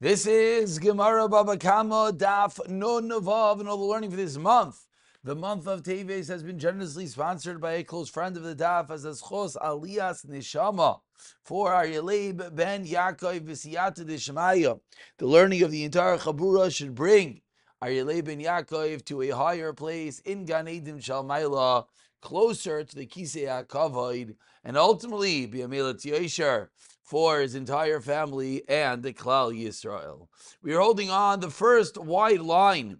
This is Gemara Baba Kama Daf Nun Vav and all the learning for this month. The month of Teves has been generously sponsored by a close friend of the Daf as Aschos Alias Nishama for Aryeh Leib ben Yaakov Visiyata Dishmaya. The learning of the entire Chabura should bring Aryeh Leib ben Yaakov to a higher place in Gan Eden Shalmaila, closer to the Kisei HaKavod, and ultimately be a Melat for his entire family and the Klal Yisrael. We are holding on the first wide line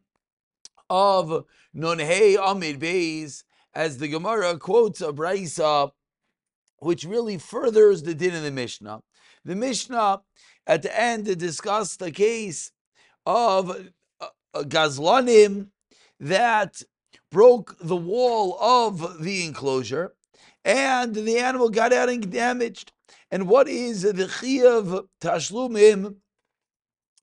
of Nonhei Amid Beis as the Gemara quotes a Braisa, which really furthers the din in the Mishnah. The Mishnah at the end discussed the case of uh, uh, Gazlanim that broke the wall of the enclosure and the animal got out and damaged. And what is the chiyav tashlumim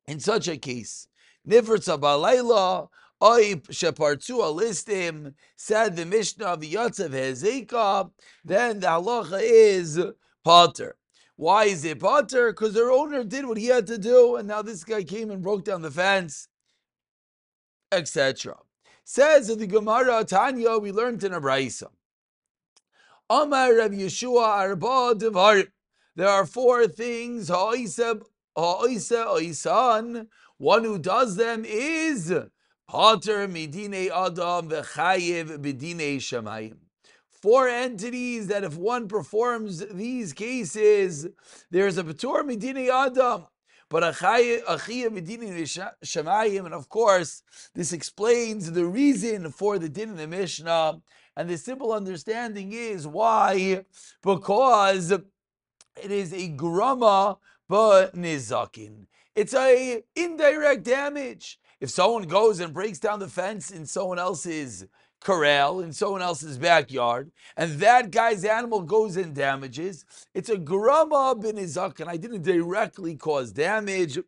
in such a case? Nifritza balayla, oip shepartzu alistim, said the Mishnah of Yotzev Hezeka, then the halacha is potter. Why is it potter? Because their owner did what he had to do, and now this guy came and broke down the fence, etc. Says the Gemara Tanya, we learned in a. Amar Rav Yeshua Arba Devarim. There are four things. Ha'isa, ha'isa, ha'isa. One who does them is Pater midine Adam v'chayev b'dine Shemayim. Four entities that if one performs these cases, there's a Patur midine Adam. But Achiyah Medini Shemayim, and of course, this explains the reason for the din in the Mishnah. And the simple understanding is why? Because it is a grama but nizakin. It's a indirect damage. If someone goes and breaks down the fence in someone else's corral in someone else's backyard, and that guy's animal goes and damages, it's a grama bin and I didn't directly cause damage.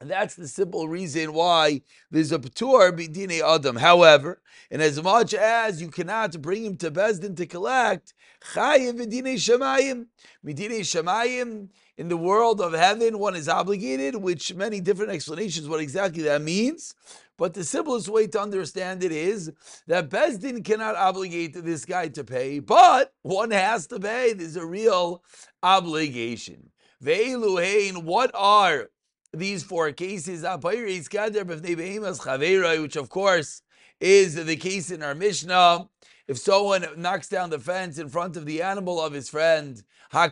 And that's the simple reason why there's a patur b'dine adam. However, and as much as you cannot bring him to Bezdin to collect, chayiv b'dine shemayim, b'dine shemayim, in the world of heaven, one is obligated, which many different explanations what exactly that means. But the simplest way to understand it is that Bezdin cannot obligate this guy to pay, but one has to pay. There's a real obligation. What are these four cases, which of course is the case in our Mishnah. If someone knocks down the fence in front of the animal of his friend, someone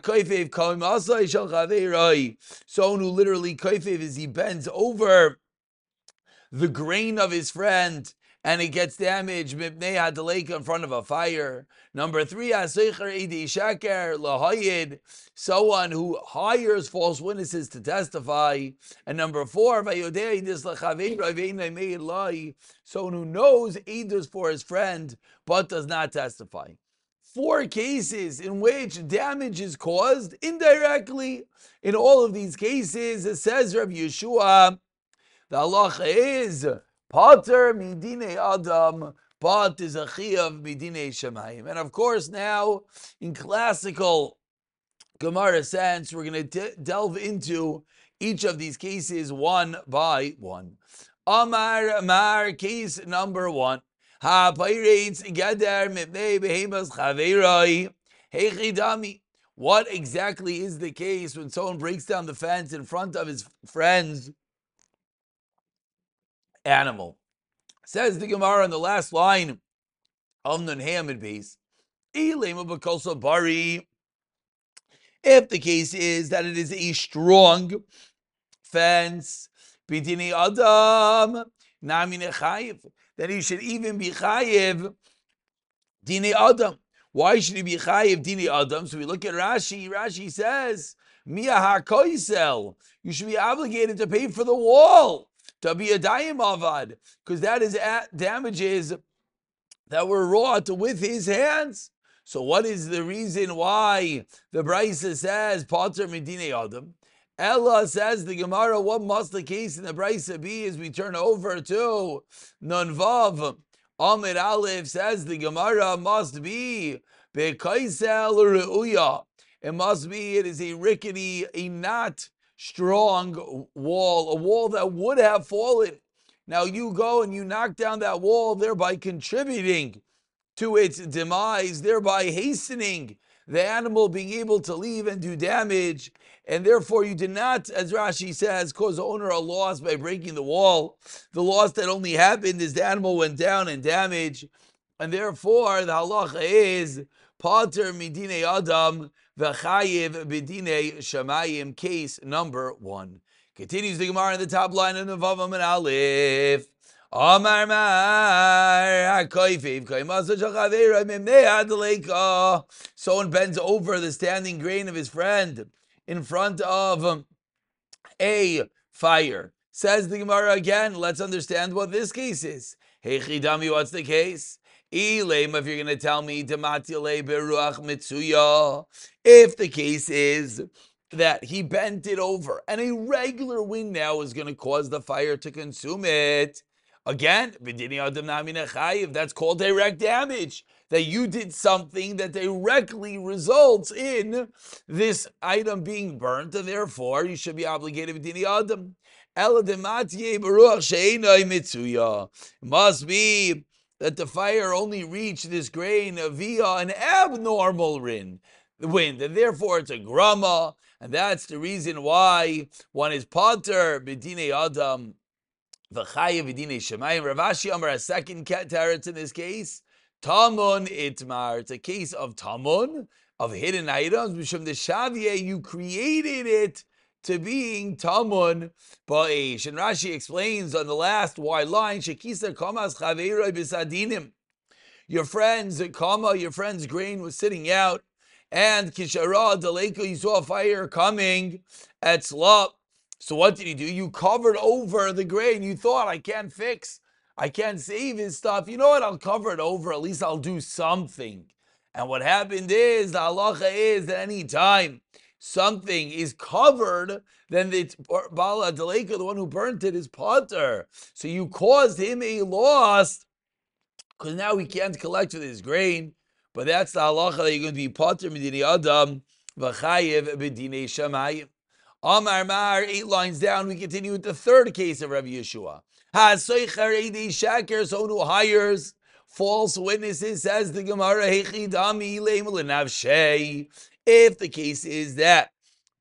who literally kaifev is he bends over the grain of his friend and it gets damaged in front of a fire. Number three, someone who hires false witnesses to testify. And number four, someone who knows edus for his friend but does not testify. Four cases in which damage is caused indirectly. In all of these cases, it says Rabbi Yeshua, the halacha is Pater midine Adam, but is a chiyav midine Shemayim. And of course, now in classical Gemara sense, we're going to delve into each of these cases one by one. Amar Amar, case number one. Ha pirates mipnei behemas hechidami. What exactly is the case when someone breaks down the fence in front of his friends? Animal. Says the Gemara in the last line of Nun Hamid base. If the case is that it is a strong fence, Bidini Adam, then he should even be Chayiv, Dini Adam. Why should he be Chayiv, Dini Adam? So we look at Rashi. Rashi says. You should be obligated to pay for the wall to be a dayim avad, because that is damages that were wrought with his hands. So, what is the reason why the Brisa says Potter Medine Adam? Ella says the Gemara, what must the case in the Brisa be as we turn over to Nunvav? Amir Aleph says the Gemara must be Bekaisel Reuya. It must be, it is a rickety, a knot strong wall, a wall that would have fallen. Now you go and you knock down that wall, thereby contributing to its demise, thereby hastening the animal being able to leave and do damage. And therefore, you did not, as Rashi says, cause the owner a loss by breaking the wall. The loss that only happened is the animal went down and damaged. And therefore, the halacha is Pater midine Adam v'chayiv bidine shamayim. Case number one. Continues the Gemara in the top line of the Vavam and Aleph. Amar mar hakoifiv koimasa shachavera mimnei. Someone bends over the standing grain of his friend in front of a fire. Says the Gemara again. Let's understand what this case is. Hey chidami, what's the case? Ilem, if you're going to tell me, if the case is that he bent it over and a regular wind now is going to cause the fire to consume it. Again, that's called direct damage. That you did something that directly results in this item being burnt, and therefore you should be obligated with dini adam. Must be that the fire only reached this grain via an abnormal wind, wind, and therefore it's a grama, and that's the reason why one is potter b'dine adam v'chayev b'dine shemayim. Rav Ashi Amar a second teretz in this case. Tamun itmar. It's a case of tamun of hidden items. Which from the shavye, you created it to being Tamun Ba'ish. And Rashi explains on the last wide line, Shekisa Kamas Chaveiroi Bisadinim. Your friend's your friend's grain was sitting out, and Kishara Daleko, you saw a fire coming at Slop. So what did you do? You covered over the grain. You thought, I can't fix, I can't save his stuff. You know what? I'll cover it over. At least I'll do something. And what happened is, the halacha is that any time something is covered, then the Bala Deleka, the one who burnt it, is potter. So you caused him a loss because now he can't collect with his grain. But that's the halacha that you're going to be potter midini adam v'chayev b'dinei shamayim. Amar Mar, eight lines down, we continue with the third case of Rabbi Yeshua. Shaker, someone who hires false witnesses, says the Gemara, if the case is that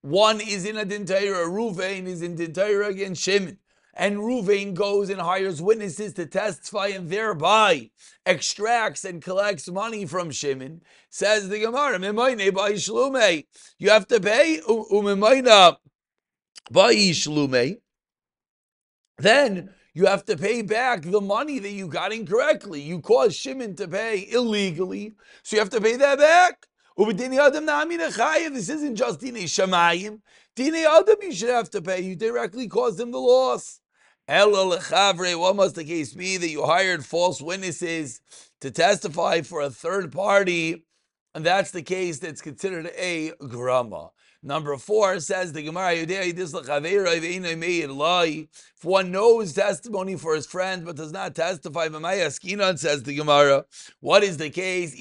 one is in a Dintayra, Ruvain is in Dintayra against Shimon, and Ruvain goes and hires witnesses to testify and thereby extracts and collects money from Shimon, says the Gemara, you have to pay, Umimaina by Shlume. then you have to pay back the money that you got incorrectly. You caused Shimon to pay illegally, so you have to pay that back. This isn't just dine shamayim. Dine adam you should have to pay. You directly caused him the loss. What must the case be that you hired false witnesses to testify for a third party, and that's the case that's considered a grama. Number four says the Gemara, if one knows testimony for his friend but does not testify, says the Gemara, what is the case?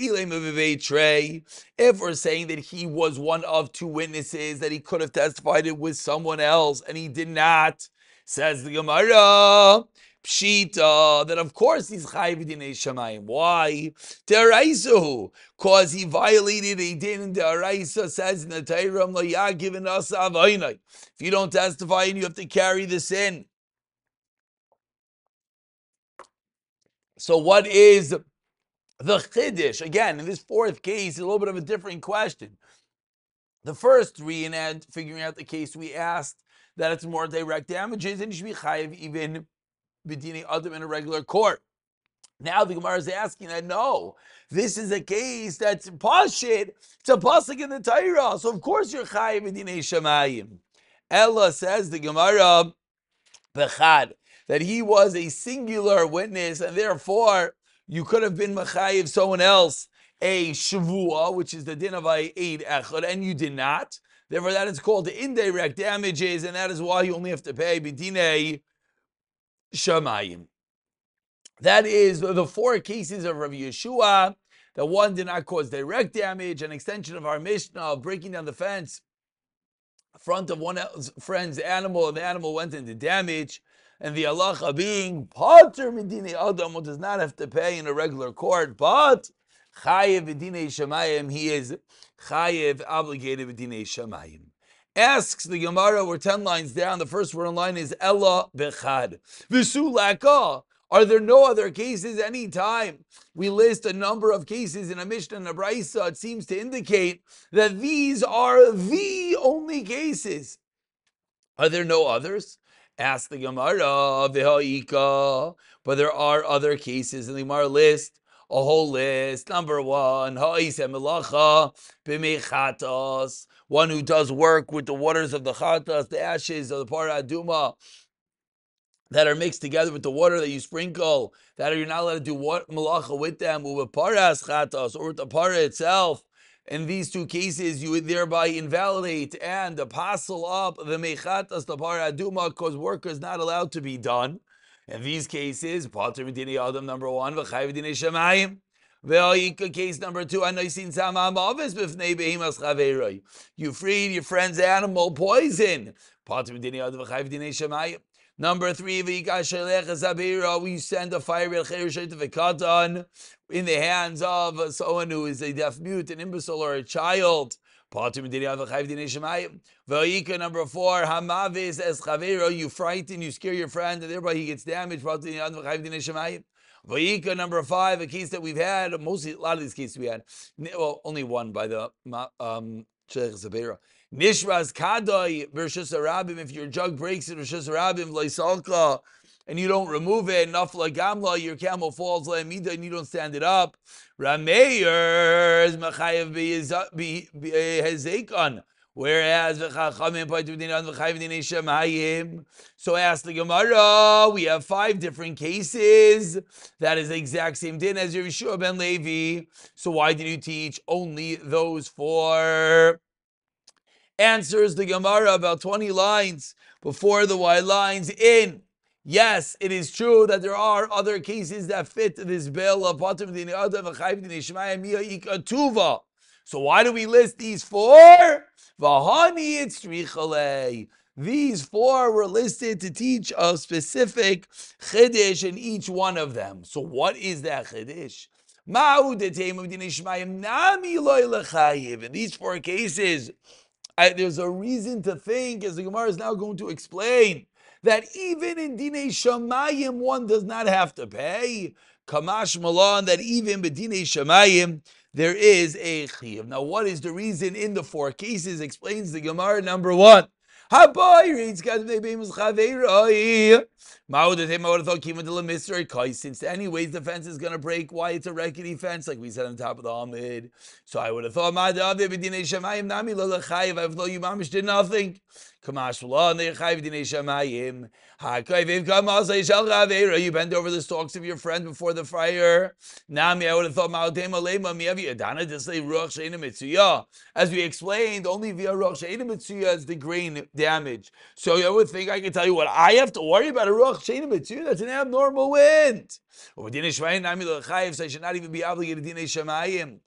If we're saying that he was one of two witnesses, that he could have testified it with someone else and he did not, says the Gemara, Pshita, uh, that of course he's chayiv dinei shamayim. Why? Deraisahu, cause he violated a din in Deraisa, says in the Torah, lo yagiven us avaynai. If you don't testify and you have to carry the sin. So what is the chiddush? Again, in this fourth case, a little bit of a different question. The first three, and figuring out the case, we asked that it's more direct damages, and you should be chayiv even b'dini adam in a regular court. Now the Gemara is asking that no, this is a case that's pashit. It's a pasuk in the Torah, so of course you're chayiv b'dinei shemayim. Ella says the Gemara bechad that he was a singular witness, and therefore you could have been mechayiv someone else a shavua, which is the din of a aid echad, and you did not. Therefore, that is called the indirect damages, and that is why you only have to pay b'dinei Shamayim. That is the four cases of Rav Yeshua. The one did not cause direct damage, an extension of our Mishnah of breaking down the fence front of one friend's animal, and the animal went into damage, and the halacha being potter medine adam, does not have to pay in a regular court, but chayev medine shemayim, he is chayev obligated medine shemayim. Asks the Gemara, we're 10 lines down, the first word in line is Ella Bechad. Visulaka. Are there no other cases anytime we list a number of cases in a Mishnah and a Brisa? It seems to indicate that these are the only cases. Are there no others? Ask the Gemara, but there are other cases in the Gemara list a whole list. Number one, one who does work with the waters of the chatas, the ashes of the paraduma that are mixed together with the water that you sprinkle, that you're not allowed to do what malacha with them, with paras chatas, or with the para itself. In these two cases, you would thereby invalidate and apostle up the mechatas, the paraduma, because work is not allowed to be done. In these cases, Pater Adam number one, V'chayv Shemayim. Case number two, you freed your friend's animal poison. Number three, we send a fire in the hands of someone who is a deaf mute, an imbecile, or a child. Number four, hamavis es you frighten, you scare your friend, and thereby he gets damaged. Vayika number five, a case that we've had, mostly a lot of these cases we had, well, only one by the um. Nishras kadoi versus arabim. If your jug breaks in versus arabim leisalka, and you don't remove it, nafla gamla, your camel falls le'amida, and you don't stand it up. Rameir is mechayev hezekon. Whereas so ask the Gemara, we have five different cases. That is the exact same din as Yeshua ben Levi. So why did you teach only those four? Answers the Gemara about 20 lines before the white lines in. Yes, it is true that there are other cases that fit this bill of So why do we list these four? These four were listed to teach a specific chiddush in each one of them. So what is that chiddush? In these four cases, I, there's a reason to think, as the Gemara is now going to explain, that even in Dine Shamayim one does not have to pay. Kamash Malan, that even Bedine Shamayim there is a chiyuv. Now, what is the reason in the four cases? Explains the Gemara number one. Since anyways the fence is going to break, why it's a rickety fence, like we said on top of the Amid. So I would have thought, I thought you mamish did nothing. You bent over the stalks of your friend before the fire. Nami, I would have thought As we explained, only via Ruach Mitzuya is the grain damage. So I would think I can tell you what I have to worry about a Ruach. That's an abnormal wind. So I should not even be obligated to Shemayim.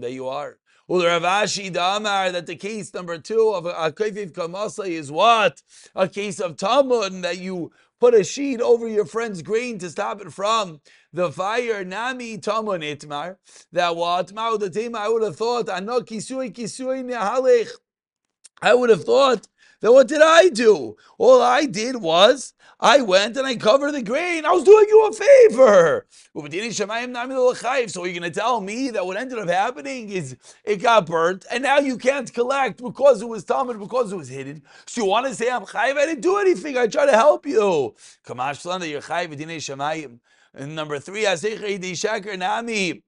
There you are. Well, Rav Ashi Damar that the case number two of a Kaifiv Kamasa is what? A case of Talmud that you put a sheet over your friend's grain to stop it from the fire. Nami Talmud Itmar. That what? I would have thought, Ano Kisui Kisui Nehalech. I would have thought then what did I do? All I did was I went and I covered the grain. I was doing you a favor. So you're going to tell me that what ended up happening is it got burnt and now you can't collect because it was Talmud, because it was hidden. So you want to say I'm chayiv? I didn't do anything. I tried to help you. Kamash And number three, Nami.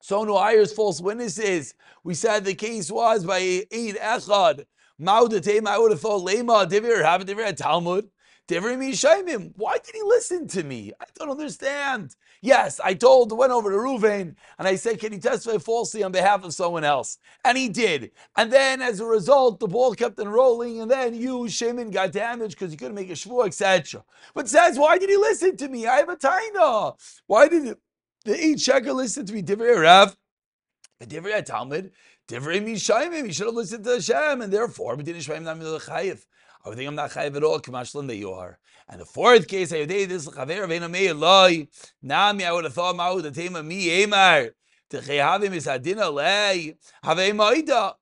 Someone who hires false witnesses. We said the case was by Eid Echad. Maudatem, I would have thought Lema, Divir, have Divir Talmud. Mishaimim. Why did he listen to me? I don't understand. Yes, I told, went over to Ruvain, and I said, Can you testify falsely on behalf of someone else? And he did. And then as a result, the ball kept on rolling, and then you, Shimon, got damaged because you couldn't make a shvu, etc. But says, Why did he listen to me? I have a taina. Why did the eight listen to me? Divir Rav. Divrei Talmud, Divrei Mishayim, you should have listened to Hashem, and therefore, but didn't Shayim Nami Chayiv. I would think I'm not chayiv at all. Kamashlan that you are. And the fourth case, I this chaver veina mei eloi. Nami, I would have thought ma'u the tema mi emar. Techehavim is adina lei. Have ma'ida.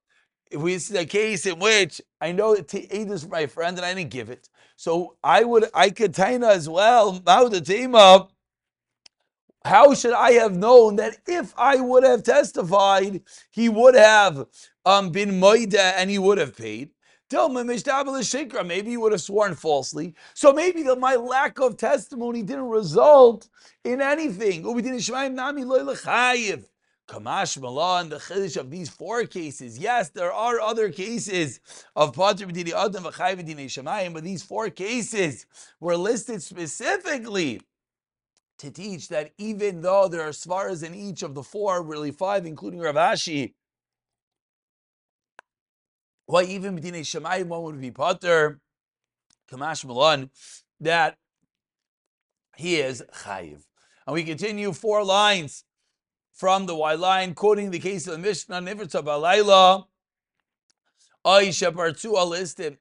If we see a case in which I know Edis my friend and I didn't give it, so I would I could taina as well. Ma'u the tema. How should I have known that if I would have testified, he would have um, been moida and he would have paid? Maybe he would have sworn falsely. So maybe the, my lack of testimony didn't result in anything. Kamash Malah and the Chiddush of these four cases. Yes, there are other cases of Patr B'dini Adam V'chai B'dini Shemayim, but these four cases were listed specifically to teach that even though there are svaras in each of the four, really five, including Rav Ashi, why even Medina Shemayim one would be Potter, Kamash Milan, that he is Chayiv. And we continue four lines from the Y line, quoting the case of the Mishnah, Nifritza Balayla, Aisha Partua listed,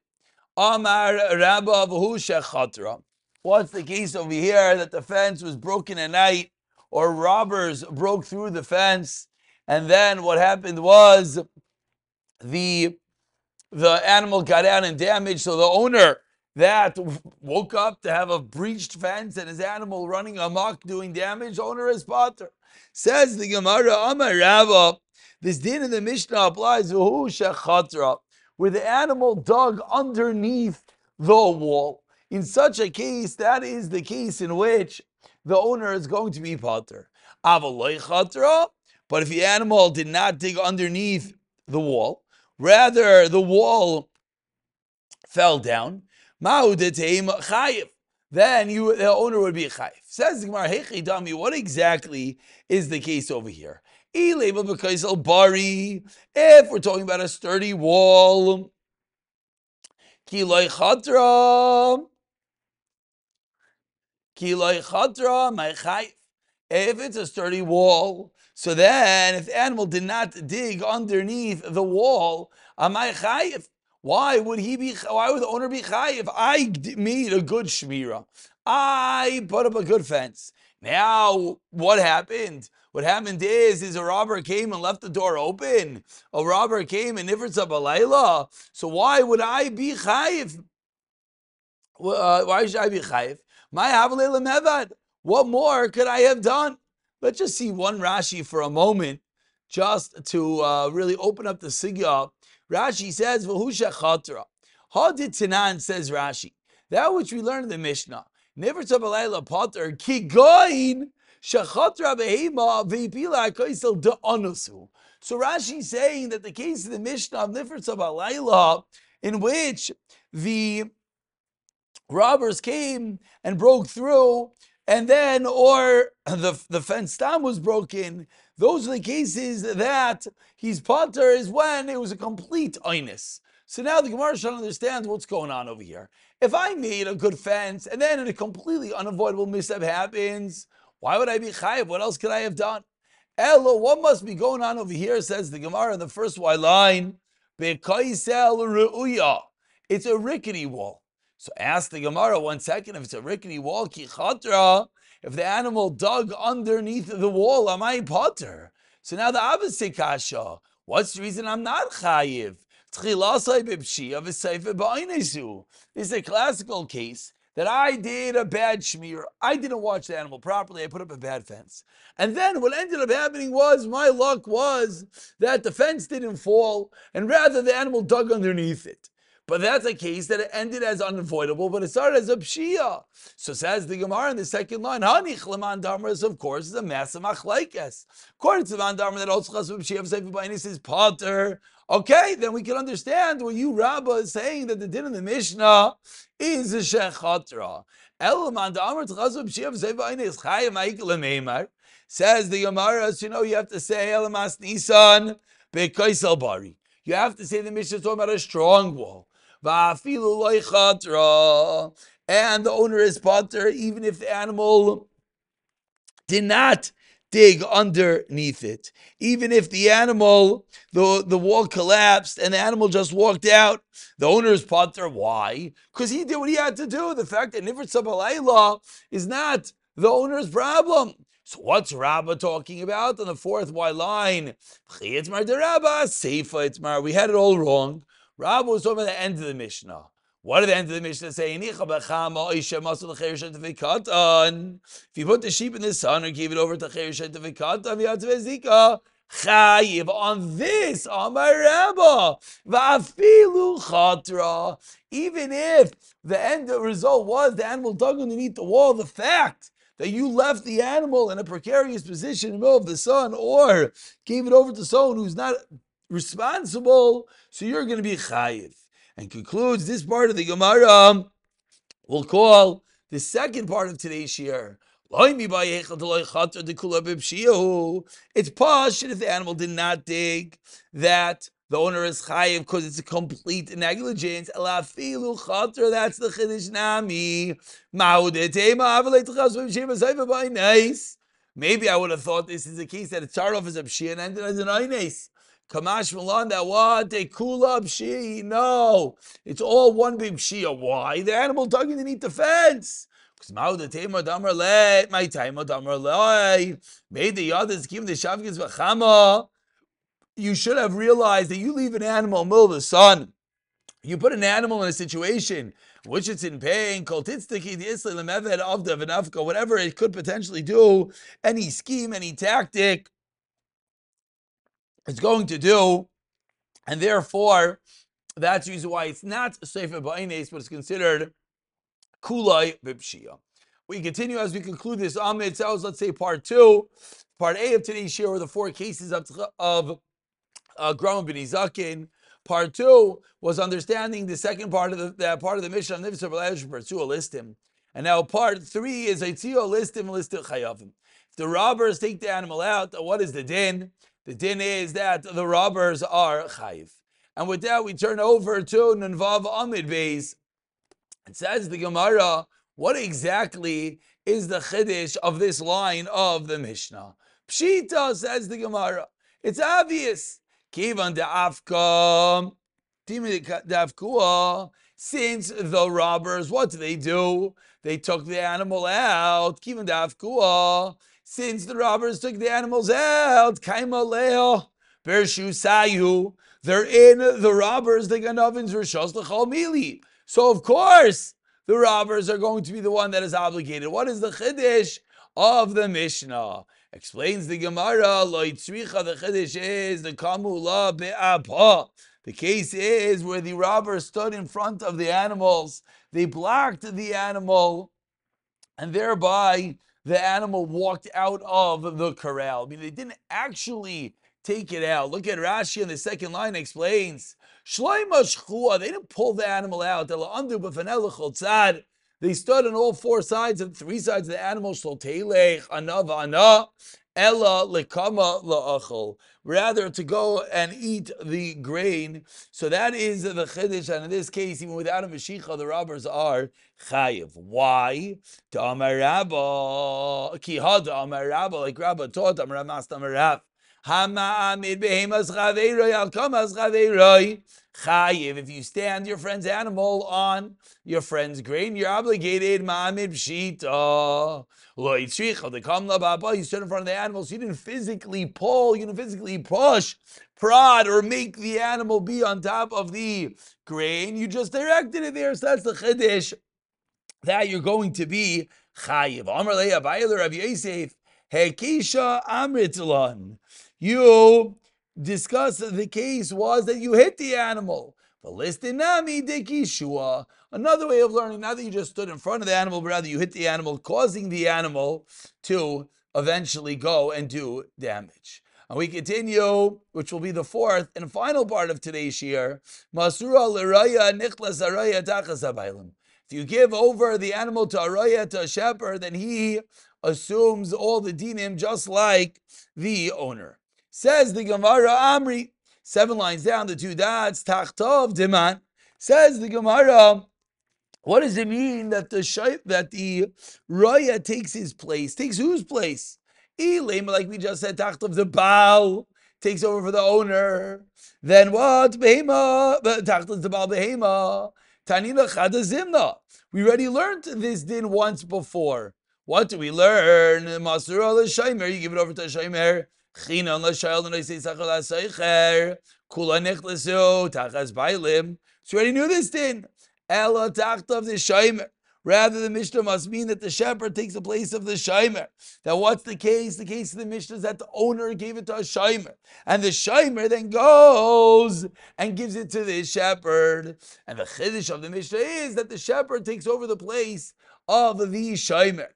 Amar Rabba Vahu Shechatra. What's the case over here that the fence was broken at night or robbers broke through the fence? And then what happened was the the animal got out and damaged. So the owner that woke up to have a breached fence and his animal running amok doing damage, owner is potter. Says the Gemara, Amar Rava, this din in the Mishnah applies where the animal dug underneath the wall. In such a case, that is the case in which the owner is going to be potter. But if the animal did not dig underneath the wall, rather the wall fell down, then you the owner would be chayiv. Says Gemara, Dami, what exactly is the case over here? If we're talking about a sturdy wall, if it's a sturdy wall, so then if the animal did not dig underneath the wall, am I chayiv? Why would he be? Why would the owner be chayiv? I made a good shmira. I put up a good fence. Now, what happened? What happened is, is a robber came and left the door open. A robber came and nifritza balayla. So why would I be chayiv? Uh, why should I be chayiv? My What more could I have done? Let's just see one Rashi for a moment, just to uh, really open up the sigya. Rashi says, "V'husha chatra." Hadid Tanan says Rashi. That which we learned in the Mishnah. Never to potter kigoin shachatra behema veipila akaisel de'onusu. So Rashi saying that the case of the Mishnah of Nifr in which the robbers came and broke through, and then, or the, the fence stam was broken. Those are the cases that he's potter is when it was a complete oinus. So now the Gemara should understand what's going on over here. If I made a good fence and then a completely unavoidable mishap happens, why would I be chayiv? What else could I have done? Elo, what must be going on over here? Says the Gemara in the first line. It's a rickety wall. So ask the Gemara one second if it's a rickety wall, kichatra, if the animal dug underneath the wall, am I potter? So now the Abbas kasha. What's the reason I'm not chayiv? This is a classical case that I did a bad shmir. I didn't watch the animal properly. I put up a bad fence. And then what ended up happening was my luck was that the fence didn't fall, and rather the animal dug underneath it. But that's a case that it ended as unavoidable, but it started as a pshia. So says the Gemara in the second line, Hanich leman damras, of course, is a massive machlaikes. According to the man damar that also chas pshia of is potter. Okay, then we can understand what you Rabbah is saying that the din of the Mishnah is a shechatra. Elaman damar chas pshia of is chayim ma'ik Says the Gemara, so you know you have to say Elamas Nisan bekoisel bari. You have to say the Mishnah is talking about a strong wall. And the owner is potter, even if the animal did not dig underneath it. Even if the animal, the, the wall collapsed and the animal just walked out, the owner is potter. Why? Because he did what he had to do. The fact that Nifrit Sabalayla is not the owner's problem. So what's Rabbah talking about on the fourth Y line? Seifa it's Mara. We had it all wrong. Rabbah was talking about the end of the Mishnah. What did the end of the Mishnah say? If you put the sheep in the sun or give it over to Chayiv Chayiv on this, on my chatra. Even if the end result was the animal dug underneath the wall, the fact that you left the animal in a precarious position in the middle of the sun or gave it over to someone who's not responsible, so you're going to be chayiv and concludes this part of the Gemara. We'll call the second part of today's year. It's posh if the animal did not dig that the owner is chayiv because it's a complete negligence. That's the chiddush nami. Maybe I would have thought this is a case that it started off as a pshia and ended as an aynes. Kamash Milan, that what? They cool up she. No. It's all one big shia. Why? The animal dug underneath the fence. Because Mauda Tamar Damar Le, my Tamar Damar Le, made the others give the Shavkis Vachama. You should have realized that you leave an animal in the middle of the sun. You put an animal in a situation which it's in pain, whatever it could potentially do, any scheme, any tactic, it's going to do, and therefore, that's the reason why it's not Sefer Ba'ines, but it's considered Kulai Bibshia. We continue as we conclude this Amid Sounds, let's say part two. Part A of today's share were the four cases of, of uh. Part two was understanding the second part of the, that part of the mission of Nivsa Pursue a listim. And now part three is Aitzio listim listim chayavim. If the robbers take the animal out, what is the din? The din is that the robbers are chayiv. And with that, we turn over to Nunvav Amid Beis. It says the Gemara, what exactly is the chiddush of this line of the Mishnah? Pshita says the Gemara. It's obvious. Kivan da'afkua. Since the robbers, what do they do? They took the animal out. Kivan da'afkua since the robbers took the animals out, Kaimaleo, Bershu Sayu, they're in the robbers, the Ganovins, Rishos Mili. So of course, the robbers are going to be the one that is obligated. What is the Chiddush of the Mishnah? Explains the Gemara, Loitzricha, the Chiddush is the Kamula Be'abha. The case is where the robbers stood in front of the animals, they blocked the animal, and thereby the animal walked out of the corral. I mean, they didn't actually take it out. Look at Rashi in the second line explains. They didn't pull the animal out. They stood on all four sides of three sides of the animal. Ella lekama la'achol. Rather to go and eat the grain. So that is the chiddush. And in this case, even without a mashicha, the robbers are chayiv. Why? To Amar Rabba. Ki had Amar Rabba, like Rabba taught Amar Master Amar Rav. Hama'amid behemas chaveiroi al kamas. Chayiv. If you stand your friend's animal on your friend's grain, you're obligated. Ma'amid pshita. You stood in front of the animals. You didn't physically pull, you didn't physically push, prod, or make the animal be on top of the grain. You just directed it there. So that's the chiddush that you're going to be chayiv. Amar leya Rav Yosef hekisha amritlan. You discuss the case was that you hit the animal. Another way of learning, not that you just stood in front of the animal, but rather you hit the animal, causing the animal to eventually go and do damage. And we continue, which will be the fourth and final part of today's araya If you give over the animal to araya, to a shepherd, then he assumes all the dinim just like the owner. Says the Gemara Amri, seven lines down, the two dots, tachtov diman. Says the Gemara, what does it mean that the that the raya takes his place? Takes whose place? Elim, like we just said, tacht of the Baal takes over for the owner. Then what? Behema, tacht of the Baal Behema. Tanina Chadazimna. We already learned this din once before. What do we learn? Masur al Shaimer, you give it over to Shaimer. So already knew this din. Tachtav the. Rather, the Mishnah must mean that the shepherd takes the place of the Shimer. Now, what's the case? The case of the Mishnah is that the owner gave it to a Shimer. And the Shimer then goes and gives it to the shepherd. And the Chiddush of the Mishnah is that the shepherd takes over the place of the Shimer.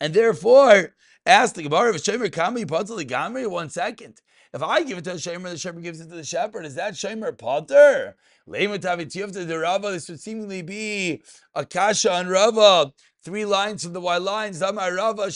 And therefore, ask the Gemara, if Shimer kama ipater gamri, one second. If I give it to the shemer, the shemer gives it to the shepherd. Is that shemer potter? This would seemingly be a kasha on Rava. Three lines from the white lines. Rava.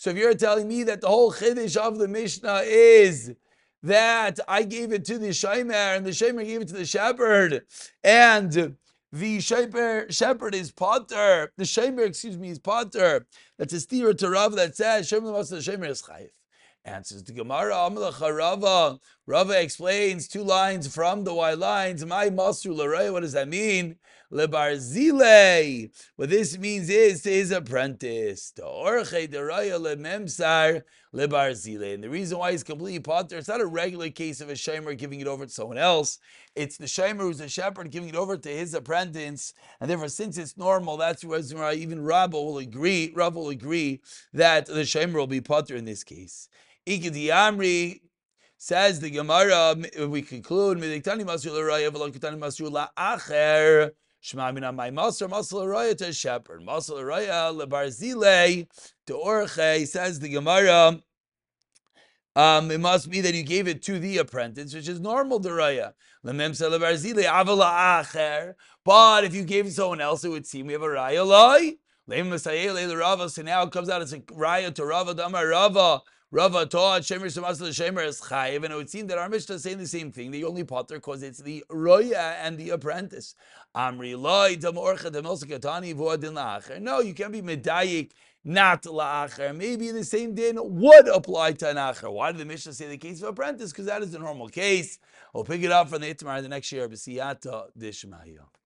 So if you're telling me that the whole chiddush of the Mishnah is that I gave it to the shemer and the shemer gave it to the shepherd, and the shepherd, shepherd is potter. The shemer, excuse me, is potter. That's a steer to Rav that says shemer the shemer is chayif. Answers the Gemara, Amalacha Rava. Rava explains two lines from the Y lines. My Masru Larei, what does that mean? Lebarzile. What this means is to his apprentice. The Orche Deraya Lememsar Lebarzile. And the reason why he's completely potter, it's not a regular case of a shamer giving it over to someone else. It's the shamer who's a shepherd giving it over to his apprentice. And therefore, since it's normal, that's why even Rabba will agree, Rabba will agree that the shamer will be potter in this case. Amri says the Gemara, we conclude, Shema Mina Mai Masur, Masur Laraya to shepherd, Masur Laraya, Lebarzile, to Orche, says the Gemara, um, it must be that you gave it to the apprentice, which is normal deraya. But if you gave it to someone else, it would seem we have a raya loy. So now it comes out as a raya to Rava Damar Rava. Rava taught Shemer Shemas Shemer is chayiv, and it would seem that our Mishnah is saying the same thing. The only potter because it's the roya and the apprentice. Amri loy damorcha demilsikatani vuadin la'acher. No, you can't be medayik not la'acher. Maybe the same din would apply to an acher. Why did the Mishnah say the case of apprentice? Because that is the normal case. We'll pick it up from the Itmar the next year. B'siyata dishmaya.